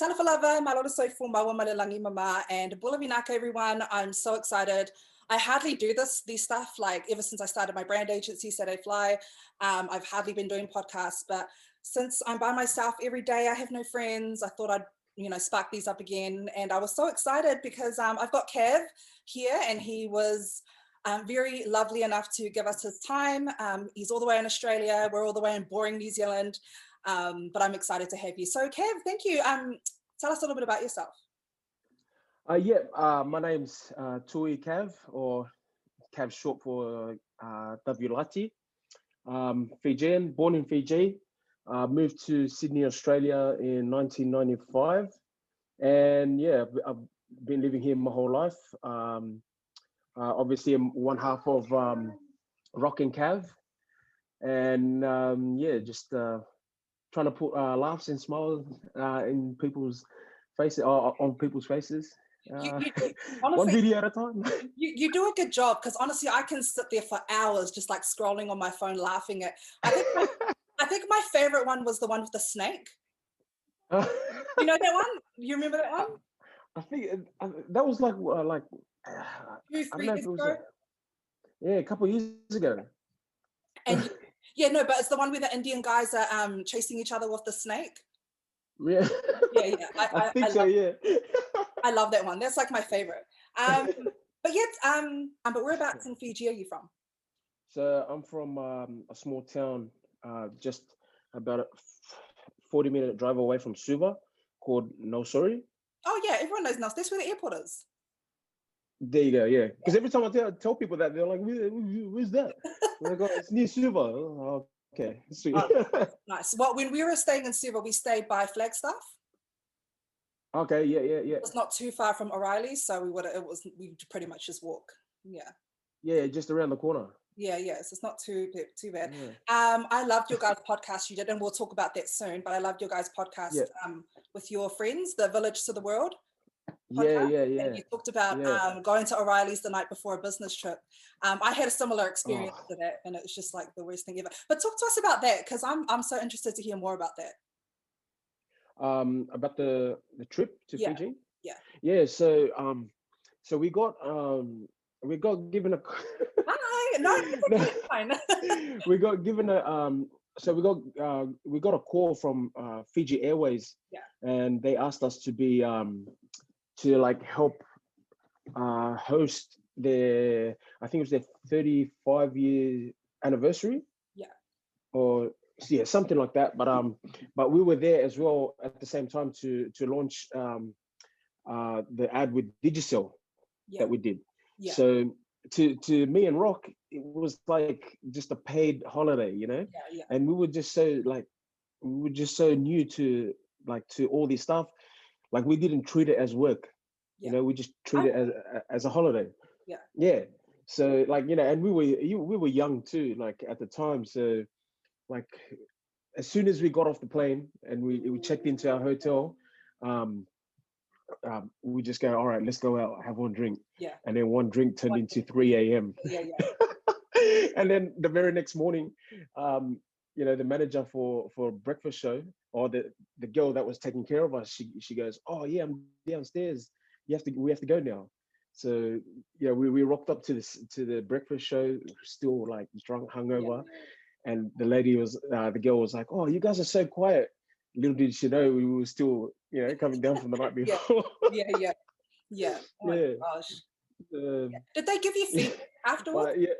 Talafalava, Malolo Soifu, Mawa Malelangi Mama, and Bula Vinaka, everyone. I'm so excited. I hardly do this, these stuff, like ever since I started my brand agency, Saturday Fly. Um, I've hardly been doing podcasts, but since I'm by myself every day, I have no friends. I thought I'd, you know, spark these up again. And I was so excited because um, I've got Kev here and he was um, very lovely enough to give us his time. Um, he's all the way in Australia. We're all the way in boring New Zealand. Um, but I'm excited to have you. So Kev, thank you. Um, tell us a little bit about yourself. Uh, yeah, uh, my name's uh, Tui Cav, or Cav short for uh, Um, Fijian, born in Fiji, uh, moved to Sydney, Australia in 1995. And yeah, I've been living here my whole life. Um, uh, obviously, I'm one half of um, Rock and Cav. And um, yeah, just uh, trying to put uh, laughs and smiles uh, in people's faces, or on people's faces. You, Uh, you, you- one video at a time. you, you do a good job because honestly, I can sit there for hours just like scrolling on my phone, laughing at. I think my, I think my favorite one was the one with the snake. You know that one? You remember that one? I think it- uh, that was like uh, like uh, Two, I three years ago. uh, yeah a couple of years ago. And yeah, no, but it's the one where the Indian guys are um, chasing each other with the snake. Yeah, Yeah, yeah. I, I, I, think I so. love, Yeah. I love that one. That's like my favorite. Um, but yet, um, um, but whereabouts in Fiji are you from? so I'm from um, a small town uh, just about a 40 minute drive away from Suva called Nausori. Oh yeah, everyone knows Nels. That's where the airport is. There you go. Yeah, because every time I tell, tell people that they're like, Where, "Where's that?" I go, "It's near Suva." Oh, okay, sweet. Oh. Nice. Well, when we were staying in Suva, we stayed by Flagstaff. okay, yeah, yeah, yeah, It's not too far from O'Reilly's, so we would it was we pretty much just walk. Yeah, yeah, just around the corner. yeah, yeah. So it's not too too bad. Yeah. Um, I loved your guys' podcast you did, and we'll talk about that soon. But I loved your guys' podcast Yeah. um, with your friends, the Village to the World. Yeah, podcast, yeah, And you talked about Yeah. um, going to O'Reilly's the night before a business trip. Um, I had a similar experience Oh. to that, and it was just like the worst thing ever. But talk to us about that because I'm I'm so interested to hear more about that. um about the the trip to Yeah, Fiji. yeah. Yeah. So um, so we got um we got given a Hi, no, No. fine. we got given a um so we got uh, we got a call from uh, Fiji Airways. Yeah. And they asked us to be um to like help uh host their I think it was their 35 year anniversary. Yeah. Or yeah, something like that. But um but we were there as well at the same time to to launch um uh the ad with Digicel yeah, that we did. yeah, So to to me and Rock, it was like just a paid holiday, you know. yeah, yeah, And we were just so like we were just so new to like to all this stuff. Like we didn't treat it as work, Yeah. you know. We just treat it as a- as a holiday. Yeah. Yeah. So like you know, and we were you, we were young too, like at the time. So like as soon as we got off the plane and we we checked into our hotel, um, um, we just go, all right, let's go out, have one drink. Yeah. And then one drink turned One into 3 a.m. yeah, yeah. and then the very next morning, um, you know, the manager for for breakfast show or the the girl that was taking care of us, she she goes, oh yeah, I'm downstairs. You have to we have to go now. So yeah, we, we rocked up to this to the breakfast show, still like drunk, hungover, and the lady was uh, the girl was like, oh, you guys are so quiet. Little did she know we were still you know coming down from the night before. yeah, yeah, yeah. Oh my Yeah. gosh. Um, Did they give you feedback afterwards? but yeah.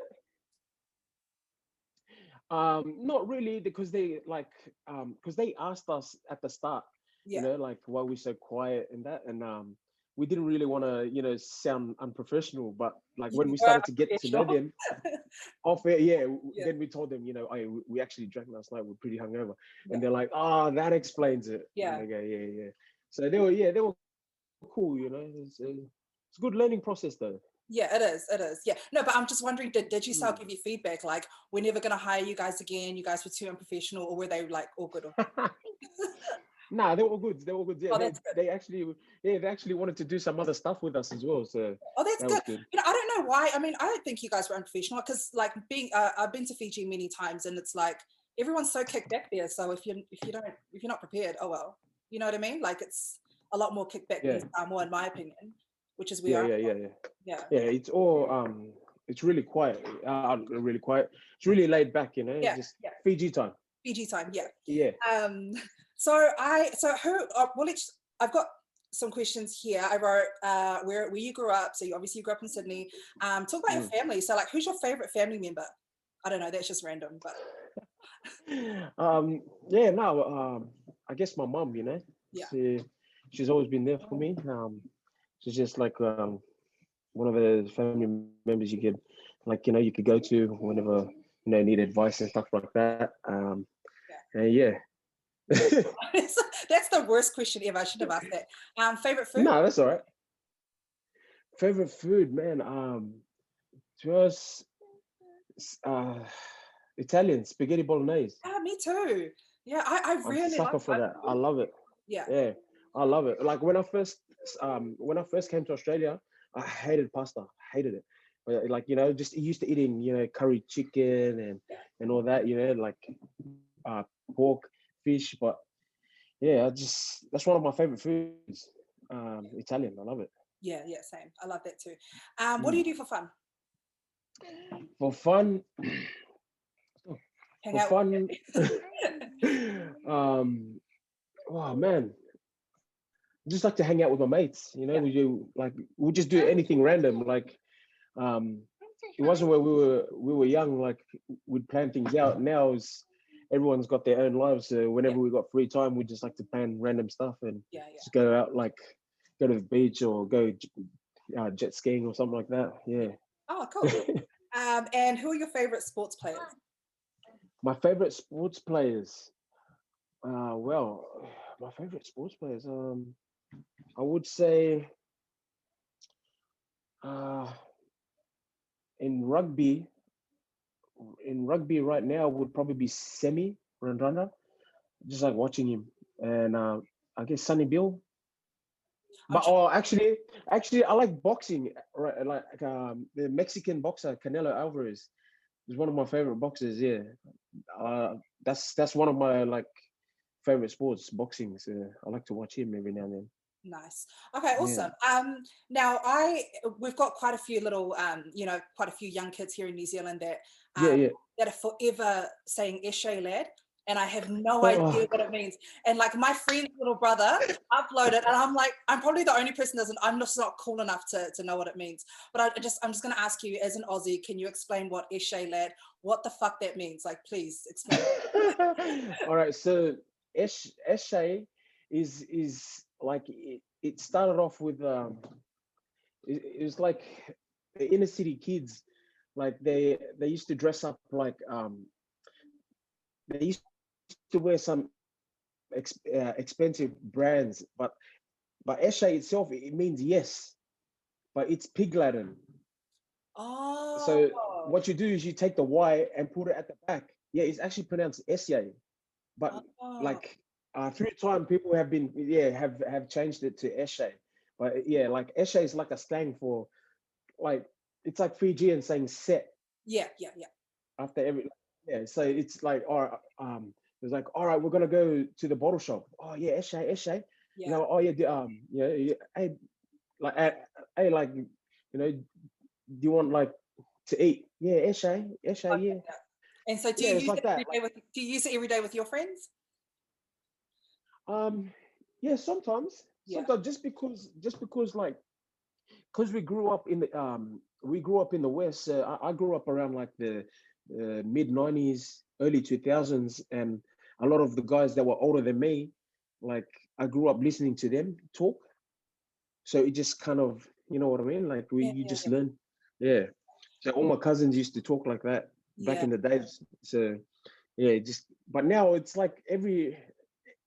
Um, not really because they like um because they asked us at the start, Yeah, you know, like why we so quiet and that, and um we didn't really want to, you know, sound unprofessional, but like when we started to get to know them off air, yeah, Yeah. then we told them, you know, I we actually drank last night, we're pretty hungover, Yeah. and they're like, oh, that explains it. Yeah. And go, yeah, yeah. So they were, yeah, they were cool, you know. It's, uh, it's a good learning process though. Yeah, it is. It is. Yeah. No, but I'm just wondering, did did you Mm. give you feedback? Like, we're never gonna hire you guys again. You guys were too unprofessional, or were they like all good? Nah, they were all good. They were all good. Yeah, Oh, they, good. they actually, yeah, they actually wanted to do some other stuff with us as well. So Oh, that's that good. good. You know, I don't know why. I mean, I don't think you guys were unprofessional because, like, being uh, I've been to Fiji many times, and it's like everyone's so kicked back there. So if you if you don't if you're not prepared, oh well. You know what I mean? Like it's a lot more kickback Yeah. than Samoa, in my opinion, which is we Yeah, are. yeah, yeah, yeah. yeah. Yeah, it's all um, it's really quiet. Uh, really quiet. It's really laid back, you know. Yeah, Just yeah. Fiji time. Fiji time, yeah. Yeah. Um, so I, so who? Uh, well, it's, I've got some questions here. I wrote uh, where where you grew up. So you obviously you grew up in Sydney. Um, talk about your family. So like, who's your favorite family member? I don't know. That's just random, but um, yeah, no, um, I guess my mom, you know. Yeah. She, she's always been there for me. Um, she's just like um, one of the family members you could, like, you know, you could go to whenever you know need advice and stuff like that. Um, and yeah. that's the worst question ever. I should have asked that. Um, favorite food? no, that's all right. Favorite food, man. Um, to us, uh, Italian spaghetti bolognese. Ah, me too. Yeah, I, I I'm really sucker like for that. I love it. Yeah. Yeah, I love it. Like when I first, um, when I first came to Australia, I hated pasta. Hated it. Like you know, just used to eating you know curry chicken and and all that. You know, like uh, pork, fish. But yeah, I just that's one of my favorite foods. Um, Italian. I love it. Yeah, yeah, same. I love that too. Um, what do Mm. you do for fun? For fun, Hang for fun. um, oh man, just like to hang out with my mates. You know, Yeah. we do like we just do anything random. Like, um, it wasn't where we were we were young. Like we'd plan things out. Now is everyone's got their own lives. So whenever we got free time, we just like to plan random stuff and yeah, yeah. just go out like go to the beach or go uh, jet skiing or something like that. Yeah. Oh, cool. um, and who are your favorite sports players? My favorite sports players. Uh, well, my favorite sports players. Um, I would say. Uh, in rugby, in rugby right now would probably be Semi Radradra. Just like watching him, and uh, I guess Sonny Bill. But oh, actually, actually, I like boxing. Right, like um, the Mexican boxer Canelo Alvarez is one of my favorite boxers. Yeah, uh, that's that's one of my like favorite sports, boxing. So I like to watch him every now and then. Nice. Okay, awesome. Um, now I we've got quite a few little um, you know, quite a few young kids here in New Zealand that um, Yeah, yeah. that are forever saying Eshay lad. And I have no Oh. idea what it means. And like my friend's little brother uploaded, and I'm like, I'm probably the only person that doesn't. I'm just not cool enough to, to know what it means. But I just, I'm just gonna ask you, as an Aussie, can you explain what Eshay lad, what the fuck that means? Like, please explain. All right, so Esh Eshay is is like it, it started off with um it, it was like the inner city kids like they they used to dress up like um they used to wear some ex, uh, expensive brands but but Eshay itself it means yes but it's pig Latin Oh, so what you do is you take the Y and put it at the back. Yeah it's actually pronounced Eshe but oh, like uh through time people have been yeah have have changed it to eshay but yeah like eshay is like a slang for like it's like fijian saying set yeah, yeah, yeah. after every yeah so it's like all right um it's like all right we're gonna go to the bottle shop oh yeah eshay eshay Yeah. you know oh yeah the- um yeah, yeah hey like hey like you know do you want like to eat yeah eshay eshay Okay, yeah And so, do Yeah, you use like it every that, day with? Do you use it every day with your friends? Um, yeah, sometimes, Yeah. sometimes just because, just because, like, because we grew up in the um, we grew up in the West. Uh, I, I grew up around like the uh, mid '90s, early 2000s, and a lot of the guys that were older than me, like, I grew up listening to them talk. So it just kind of, you know what I mean? Like, we Yeah, you yeah, just learn, yeah. So all my cousins used to talk like that back in the days. So yeah, just but now it's like every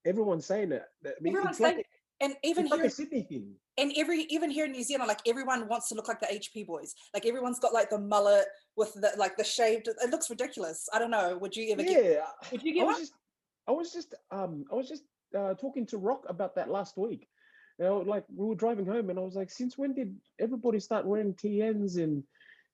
everyone's saying it. I mean, Everyone's it's like And even like here, a Sydney thing. and every even here in New Zealand, like everyone wants to look like the HP boys. Like everyone's got like the mullet with the like the shaved. It looks ridiculous. I don't know. Would you ever get? Yeah, Would you I was just I was just um I was just uh, talking to Rock about that last week. You know, like we were driving home, and I was like, since when did everybody start wearing TNs and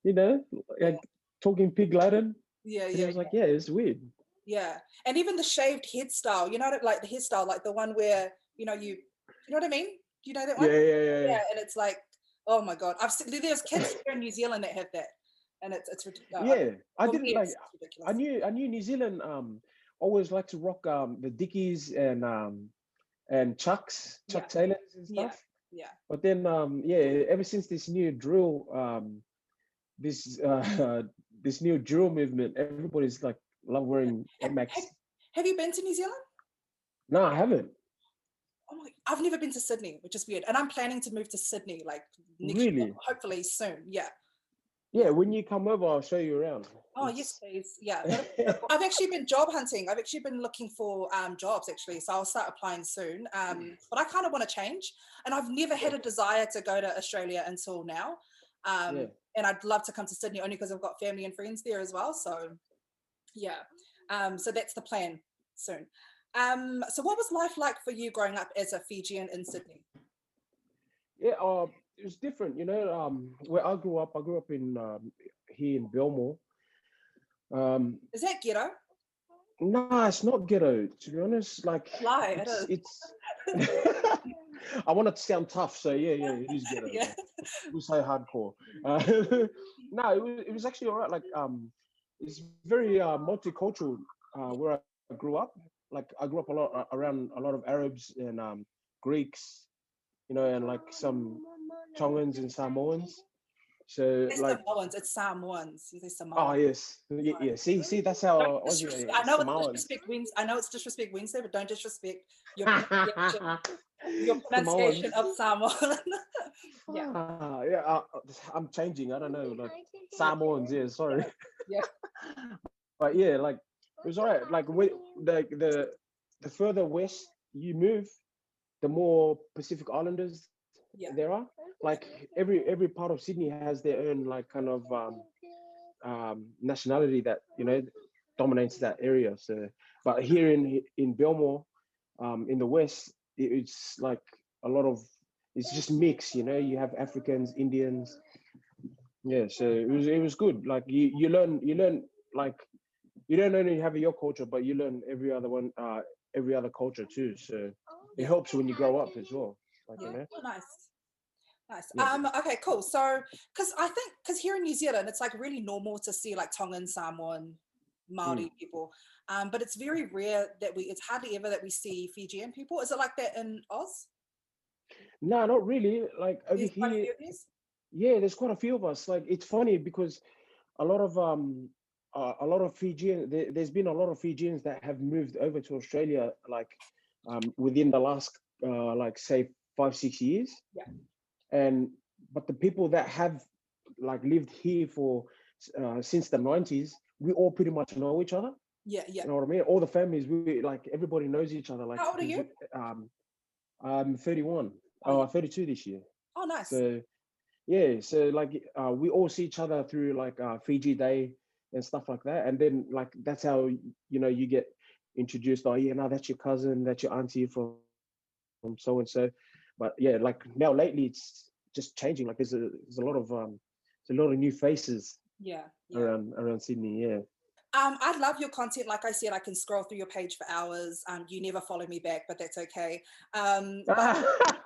you know, like talking pig Latin? Yeah, And yeah, I was like, yeah, it's weird. Yeah. And even the shaved head style. You know, like the hairstyle, like the one where you know you, you know what I mean? You know that one? Yeah, yeah, yeah. Yeah, and it's like, oh my god, I've seen there's kids here in New Zealand that have that, and it's it's ridiculous. Yeah, I didn't like. I knew I knew New Zealand um always like to rock um the Dickies and um and Chucks, Chuck Yeah. Taylors and stuff Yeah, stuff. yeah. But then um yeah, ever since this new drill um this uh this new drill movement, everybody's like love wearing MX. have, have you been to New Zealand? No, I haven't. Oh my, I've never been to Sydney, which is weird, and I'm planning to move to Sydney like next year, Really? hopefully soon. Yeah. Yeah, when you come over, I'll show you around. Oh yes, please. Yeah. I've actually been job hunting. I've actually been looking for um, jobs actually, so I'll start applying soon. Um, but I kind of want to change, and I've never had a desire to go to Australia until now. Um, Yeah. And I'd love to come to Sydney only because I've got family and friends there as well. So, yeah. Um, so that's the plan soon. Um, so what was life like for you growing up as a Fijian in Sydney? Yeah, uh, it was different, you know. Um, where I grew up, I grew up in um, here in Belmore. Um, Is that ghetto? nah, it's not ghetto. To be honest, like Lie, it it's, it's I want it to sound tough, so yeah, yeah, it is ghetto. Yeah. It was so hardcore. Uh, no, it was, it was actually all right. Like, um, it's very uh, multicultural uh, where I grew up. Like, I grew up a lot a- around a lot of Arabs and um, Greeks, you know, and like some Tongans and Samoans. So, It's like, Samoans. It's Samoans. You say Samoans. oh yes, yeah, yeah. See, see, that's how Aussie, I know it's disrespect Wednesday. I know it's disrespect Wednesday, but don't disrespect your pronunciation, your pronunciation of Samoan. yeah, Ah, yeah, uh, I'm changing. I don't know, like Samoans. Yeah, sorry. Yeah. but yeah, like it was alright. Like with the the the further west you move, the more Pacific Islanders yeah, there are. Like every every part of Sydney has their own like kind of um, um, nationality that you know dominates that area. So, but here in in Belmore, um, in the west, it- it's like a lot of it's just mix. You know, you have Africans, Indians. Yeah, so it was it was good. Like you you learn you learn like you don't only have your culture, but you learn every other one, uh, every other culture too. So it helps when you grow up as well. Like you yeah. know. Oh, nice, nice. Yeah. Um, okay, cool. So, because I think because here in New Zealand, it's like really normal to see like Tongan, Samoan, Maori people. Um, but it's very rare that we. It's hardly ever that we see Fijian people. Is it like that in Oz? No, not really. Like over There's here, few of these? Yeah, there's quite a few of us. Like it's funny because a lot of um uh, a lot of Fijian there, there's been a lot of Fijians that have moved over to Australia like um within the last uh like say five six years. Yeah. And but the people that have like lived here for uh, since the 90s, we all pretty much know each other. Yeah, yeah. You know what I mean? All the families, we like everybody knows each other. Like How old are you? Um, I'm 31. Oh, yeah. 32 this year. Oh, nice. So yeah, so like uh, we all see each other through like uh, Fiji Day and stuff like that, and then like that's how you know you get introduced. Oh yeah, now that's your cousin, that's your auntie from from so and so. But yeah, like now lately it's just changing. Like there's a there's a lot of um there's a lot of new faces yeah, yeah. around around Sydney. Yeah. Um, I love your content. Like I said, I can scroll through your page for hours. Um, you never follow me back, but that's okay. Um, but,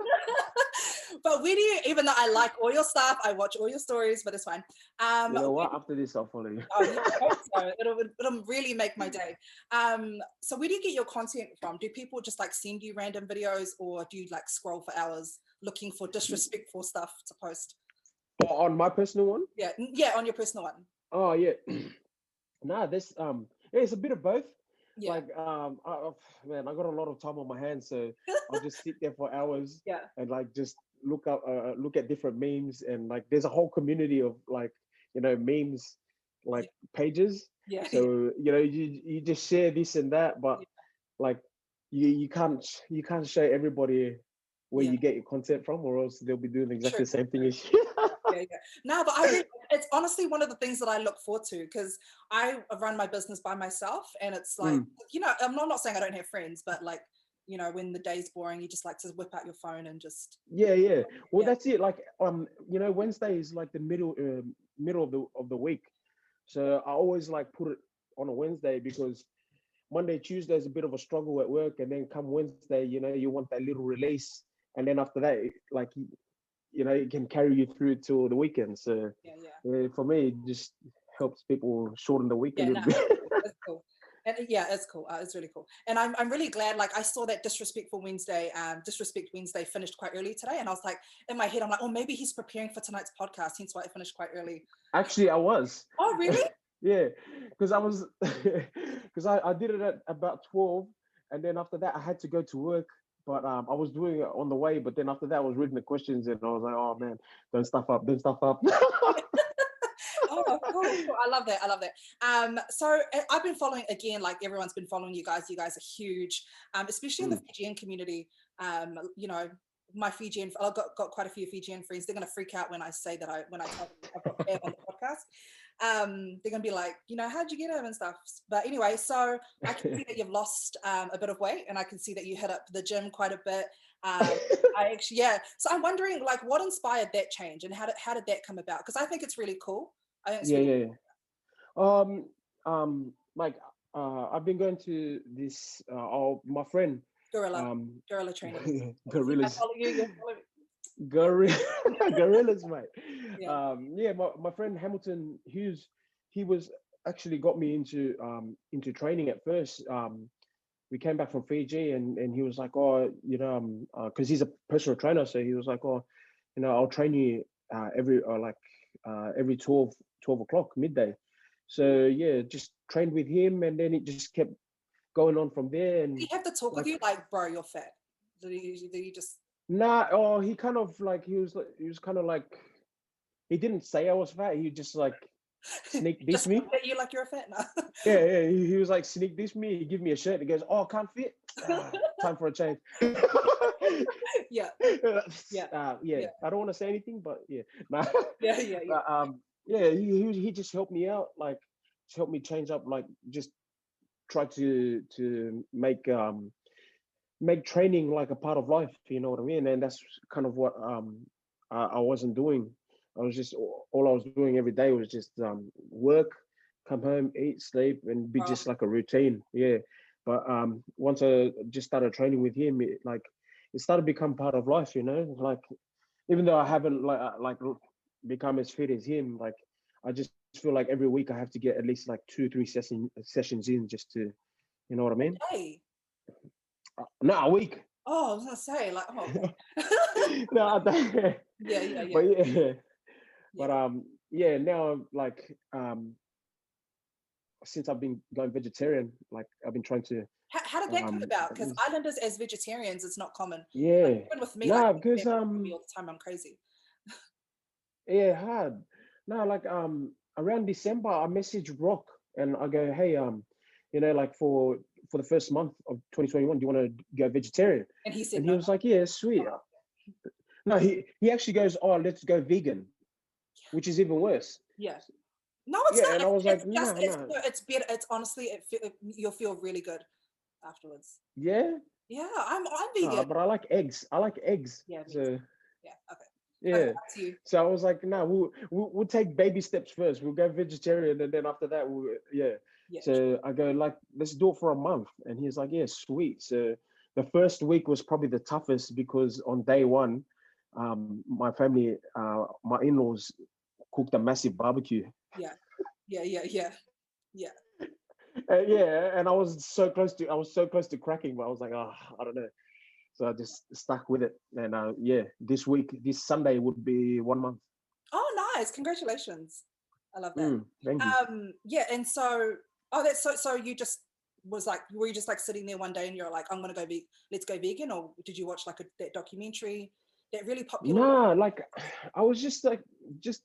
but where do you? Even though I like all your stuff, I watch all your stories, but it's fine. Um, you know what? After this, I'll follow you. Oh, yeah, so. It'll, it'll really make my day. Um, so where do you get your content from? Do people just like send you random videos or do you like scroll for hours looking for disrespectful stuff to post? Oh, on my personal one. Yeah, yeah, on your personal one. Oh yeah. nah, this um yeah, it's a bit of both. Yeah, Like um I, man, I got a lot of time on my hands, so I'll just sit there for hours yeah, and like just look up uh, look at different memes and like there's a whole community of like you know memes like pages. yeah. So you know you you just share this and that, but like you you can't you can't show everybody where Yeah. you get your content from, or else they'll be doing exactly True. the same thing as you. yeah, yeah. No, but I really, it's honestly one of the things that I look forward to because I run my business by myself, and it's like Mm. you know I'm not, I'm not saying I don't have friends, but like you know when the day's boring, you just like to whip out your phone and just Yeah, yeah. Well, Yeah. that's it. Like, um, you know, Wednesday is like the middle, uh, middle of the of the week, so I always like put it on a Wednesday because Monday, Tuesday is a bit of a struggle at work, and then come Wednesday, you know, you want that little release, and then after that, like you, know, it can carry you through till the weekend. So Yeah, yeah. uh, for me, it just helps people shorten the week a little bit. And uh, yeah, it's cool. Uh, it's really cool. And I'm, I'm really glad, like I saw that Disrespectful Wednesday, um, Disrespect Wednesday finished quite early today. And I was like, in my head, I'm like, oh, maybe he's preparing for tonight's podcast. Hence why it finished quite early. Actually, I was. Oh, really? Yeah, because I was, because I, I did it at about 12, and then after that, I had to go to work. But um, I was doing it on the way. But then after that, I was reading the questions, and I was like, oh man, don't stuff up, don't stuff up. oh, cool, cool. I love that. I love that. Um, so uh, I've been following again, like everyone's been following you guys. You guys are huge, um, especially in the Fijian community. Um, you know, my Fijian, I've got, got quite a few Fijian friends. They're gonna freak out when I say that I when I tell them I've got on the podcast. Um, they're gonna be like, you know, how'd you get him and stuff. But anyway, so I can see that you've lost um, a bit of weight, and I can see that you hit up the gym quite a bit. Um, I actually, yeah. So I'm wondering, like, what inspired that change, and how did how did that come about? Because I think it's really cool. I it's yeah, yeah, yeah. Um, um, like uh, I've been going to this. Uh, oh, my friend, gorilla, um, gorilla training. Gorillas, follow you, you follow me. gorilla, gorillas, mate. Yeah. Um, yeah, my, my friend Hamilton Hughes, he was actually got me into um into training at first. Um, we came back from Fiji, and and he was like, oh, you know, um, because he's a personal trainer, so he was like, oh, you know, I'll train you uh, every uh, like uh, every 12, 12 o'clock midday. So yeah, just trained with him, and then it just kept going on from there. And Did he have to talk with you like, bro, you're fat? Did he, did he just? Nah, oh, he kind of like he was like he was kind of like he didn't say I was fat. He just like sneak just me. you like you're a fat? No. Yeah, yeah. He, he was like sneak diss me. He give me a shirt. He goes, "Oh, can't fit. Ah, time for a change." yeah, Yeah, uh, yeah. yeah. I don't want to say anything, but yeah, nah. yeah, yeah, yeah. But, um, yeah. He, he he just helped me out, like helped me change up, like just try to to make um make training like a part of life. You know what I mean? And that's kind of what um I, I wasn't doing. I was just all I was doing every day was just um work, come home, eat, sleep, and be Wow. just like a routine. Yeah. But um once I just started training with him, it, like it started to become part of life. You know, like even though I haven't like like become as fit as him, like I just feel like every week I have to get at least like two, three session sessions in just to, you know what I mean? Hey, Uh, No, a week. oh, I was gonna say like, oh, no, I yeah, yeah, yeah. but yeah, but um, yeah. Now I'm like um, since I've been going vegetarian, like I've been trying to, How, how did that come um, about? Because islanders as vegetarians, it's not common. yeah, Even with me, Nah, like, because, um, all the time I'm crazy. Yeah, hard. No, like um, around December, I message Rock and I go, hey, um, you know, like for for the first month of 2021, do you want to go vegetarian? And he said, And he no. was like, yeah, sweet. No, he he actually goes, oh, let's go vegan, which is even worse. yeah. No, it's Yeah, not. and I It's- was like, it's just, "Nah, it's, nah." good- it's better. It's honestly, it, it, you'll feel really good afterwards. Yeah, Yeah, I'm I'm vegan. but I like eggs. I like eggs. Yeah, So yeah, okay. Yeah. Okay, back to you. So I was like, no, we'll, we'll we'll take baby steps first. We'll go vegetarian, and then after that, we'll yeah. Yeah. So I go like, let's do it for a month, and he's like, yeah, sweet. So the first week was probably the toughest because on day one, um, my family, uh, my in-laws cooked a massive barbecue. yeah, yeah, yeah, yeah. Uh, yeah, and I was so close to I was so close to cracking, but I was like, oh, I don't know. So I just stuck with it, and uh, yeah, this week, this Sunday would be one month. Oh, nice! Congratulations. I love that. Mm, thank you. Um, yeah, and so oh, that's so. So you just was like, were you just like sitting there one day and you're like, I'm gonna go ve- let's go vegan, or did you watch like a, that documentary, that really popular? Nah, like I was just like just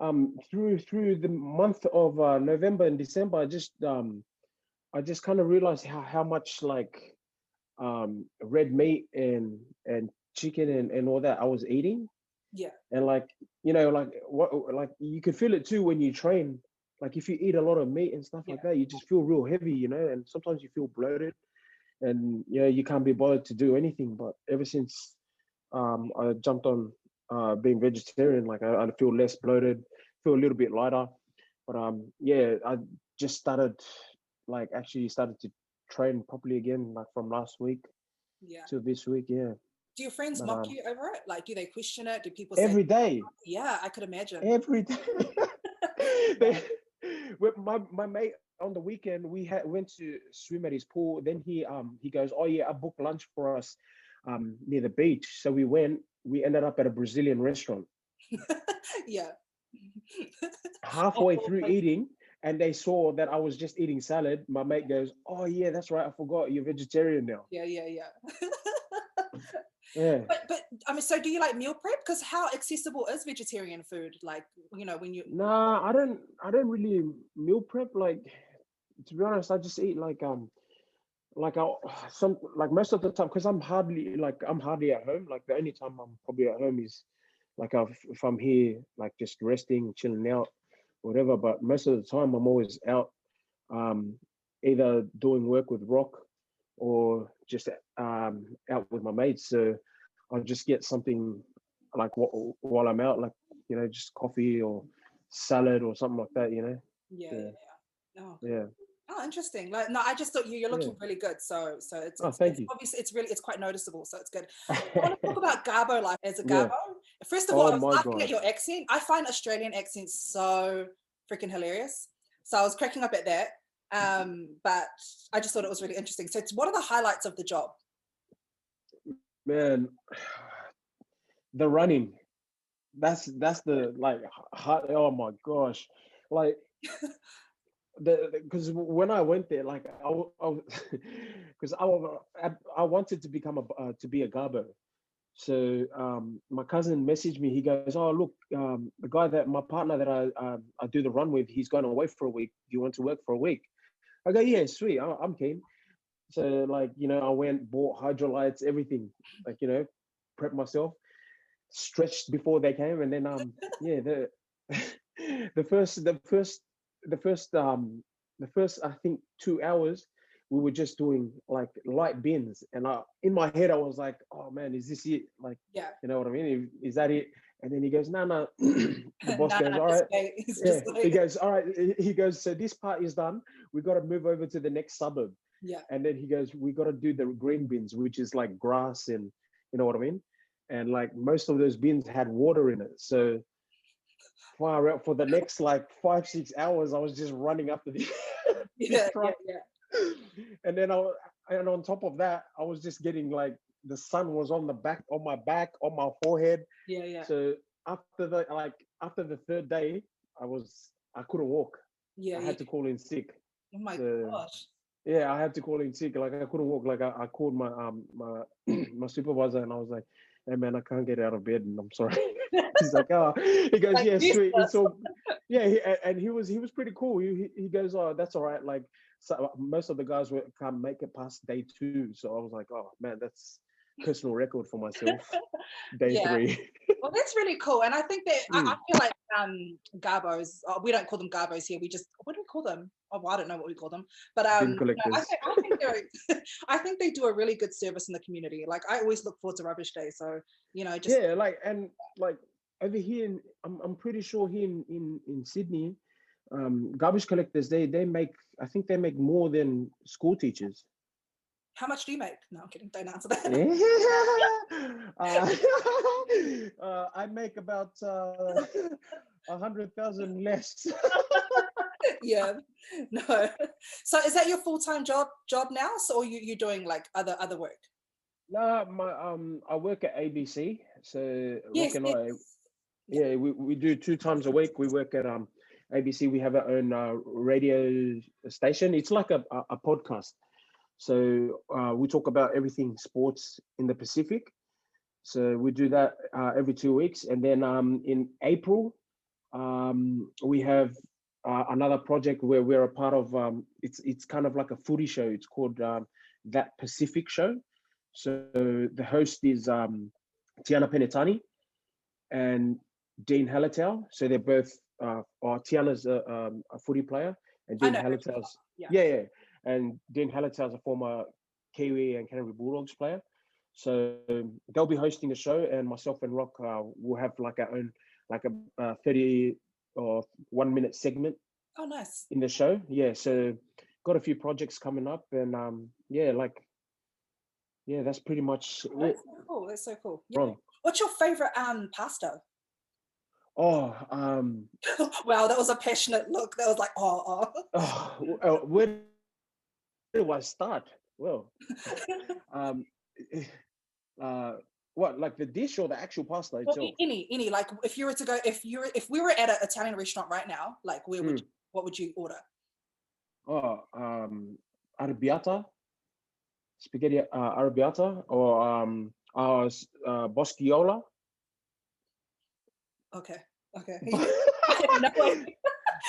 um through through the month of uh, November and December, I just um I just kind of realized how how much like um red meat and and chicken and and all that I was eating. Yeah. And like you know like what like you can feel it too when you train. Like if you eat a lot of meat and stuff like that, you just feel real heavy, you know, and sometimes you feel bloated and you know you can't be bothered to do anything. But ever since um, I jumped on uh, being vegetarian. Like I, I feel less bloated, feel a little bit lighter. But um, yeah, I just started like actually started to train properly again, like from last week Yeah. to this week. Yeah, Do your friends But, mock um, you over it? Like, do they question it? Do people say, every day, yeah, I could imagine. every day. They- with my my mate on the weekend, we had went to swim at his pool. Then he um he goes, oh yeah, I booked lunch for us um near the beach. So we went. We ended up at a Brazilian restaurant. yeah. halfway Oh, through eating and they saw that I was just eating salad, my mate goes, Oh yeah, that's right, I forgot you're vegetarian now. yeah, yeah, yeah. Yeah. but but I mean, so do you like meal prep? Because how accessible is vegetarian food? Like, you know, when you Nah, I don't I don't really meal prep like to be honest, I just eat like um like I some like most of the time because I'm hardly like I'm hardly at home. Like the only time I'm probably at home is like if, if I'm here like just resting, chilling out, whatever. But most of the time I'm always out, um, either doing work with Rock or just um out with my mates. So I'll just get something like wh- while I'm out, like you know, just coffee or salad or something like that. You know, yeah, Yeah. yeah, yeah. Oh, yeah. oh, interesting. Like, no, I just thought you you're looking Yeah. really good. So so it's, Oh, it's, thank it's you. obviously it's really it's quite noticeable. So it's good. I want to talk about Garbo life as a Yeah. First of all, Oh I was laughing God. at your accent. I find Australian accents so freaking hilarious. So I was cracking up at that. Um, but I just thought it was really interesting. So it's what are the highlights of the job? man the running that's that's the like hot oh my gosh like the because when i went there like i because I, I i wanted to become a uh, to be a garbo so um my cousin messaged me. He goes oh look um the guy that my partner that i um, i do the run with he's going away for a week. Do you want to work for a week? I go yeah sweet. I, i'm keen. So like you know, I went bought Hydralytes, everything, like you know, prep myself, stretched before they came, and then um yeah the the first the first the first um the first I think two hours we were just doing like light bins, and I in my head I was like, oh man, is this it? Like Yeah. you know what I mean? Is that it? And then he goes, no, no. the boss goes, all right. Yeah, just he goes, all right. he- He goes, so this part is done. We got to move over to the next suburb. yeah. And then he goes, we got to do the green bins, which is like grass and you know what I mean? And like most of those bins had water in it. So far out for the next like five, six hours, I was just running up to the Yeah, yeah, yeah. and then I and on top of that, I was just getting like the sun was on the back, on my back, on my forehead. Yeah, yeah. So after the like after the third day, I was I couldn't walk. yeah, I yeah. had to call in sick. Oh my the- gosh. Yeah, I had to call in sick. Like I couldn't walk. Like I, I called my um my my supervisor and I was like, "Hey man, I can't get out of bed and I'm sorry." He's like, "Oh," he goes, Like, "Yeah, sweet. It's all." Yeah, he, and he was he was pretty cool. He, he goes, "Oh, that's all right." Like so, most of the guys were, can't make it past day two, so I was like, "Oh man, that's personal record for myself." Day Yeah. three. Well, that's really cool. And I think that I, Mm. I feel like um Garbos, uh, we don't call them Garbos here. We just what do we call them? Oh, well, I don't know what we call them. But um, no, I, think, I think they're I think they do a really good service in the community. Like I always look forward to rubbish day. So you know, just yeah, like and like over here, in, I'm I'm pretty sure here in in in Sydney, um, garbage collectors they they make I think they make more than school teachers. how much do you make? No, I'm kidding. Don't answer that. uh, uh, I make about uh, a hundred thousand less. yeah, no. So is that your full time job job now? So or you you doing like other other work? no, my um, I work at ABC, so Yes, and I, yeah, we, we do two times a week. We work at um ABC. We have our own uh, radio station. It's like a, a, a podcast. So uh, we talk about everything sports in the Pacific. So we do that uh, every two weeks, and then um, in April um, we have uh, another project where we're a part of. Um, it's it's kind of like a footy show. It's called um, that Pacific Show. So the host is um, Tiana Penitani and Dene Halatau. So they're both. Uh, or Tiana's a, um, a footy player, and Dene know yeah. yeah, yeah. And Dene Halatau's a former Kiwi and Canterbury Bulldogs player. So um, they'll be hosting the show, and myself and Rock uh, will have like our own, like a uh, 30 or one minute segment Oh, nice. in the show. Yeah, so got a few projects coming up, and um, yeah, like yeah, that's pretty much it. That's so cool. That's so cool. Yeah. Wrong. What's your favorite um pasta? Oh, um, wow, that was a passionate look. That was like, oh, oh. oh, uh, where do I start? Well, um, uh, what like the dish or the actual pasta Well, itself? any, any. Like, if you were to go, if you were, if we were at an Italian restaurant right now, like, where would, Mm. you, what would you order? Oh, um, arrabbiata, spaghetti uh, arrabbiata, or um, uh, uh, boscaiola. Okay, okay. I have no idea.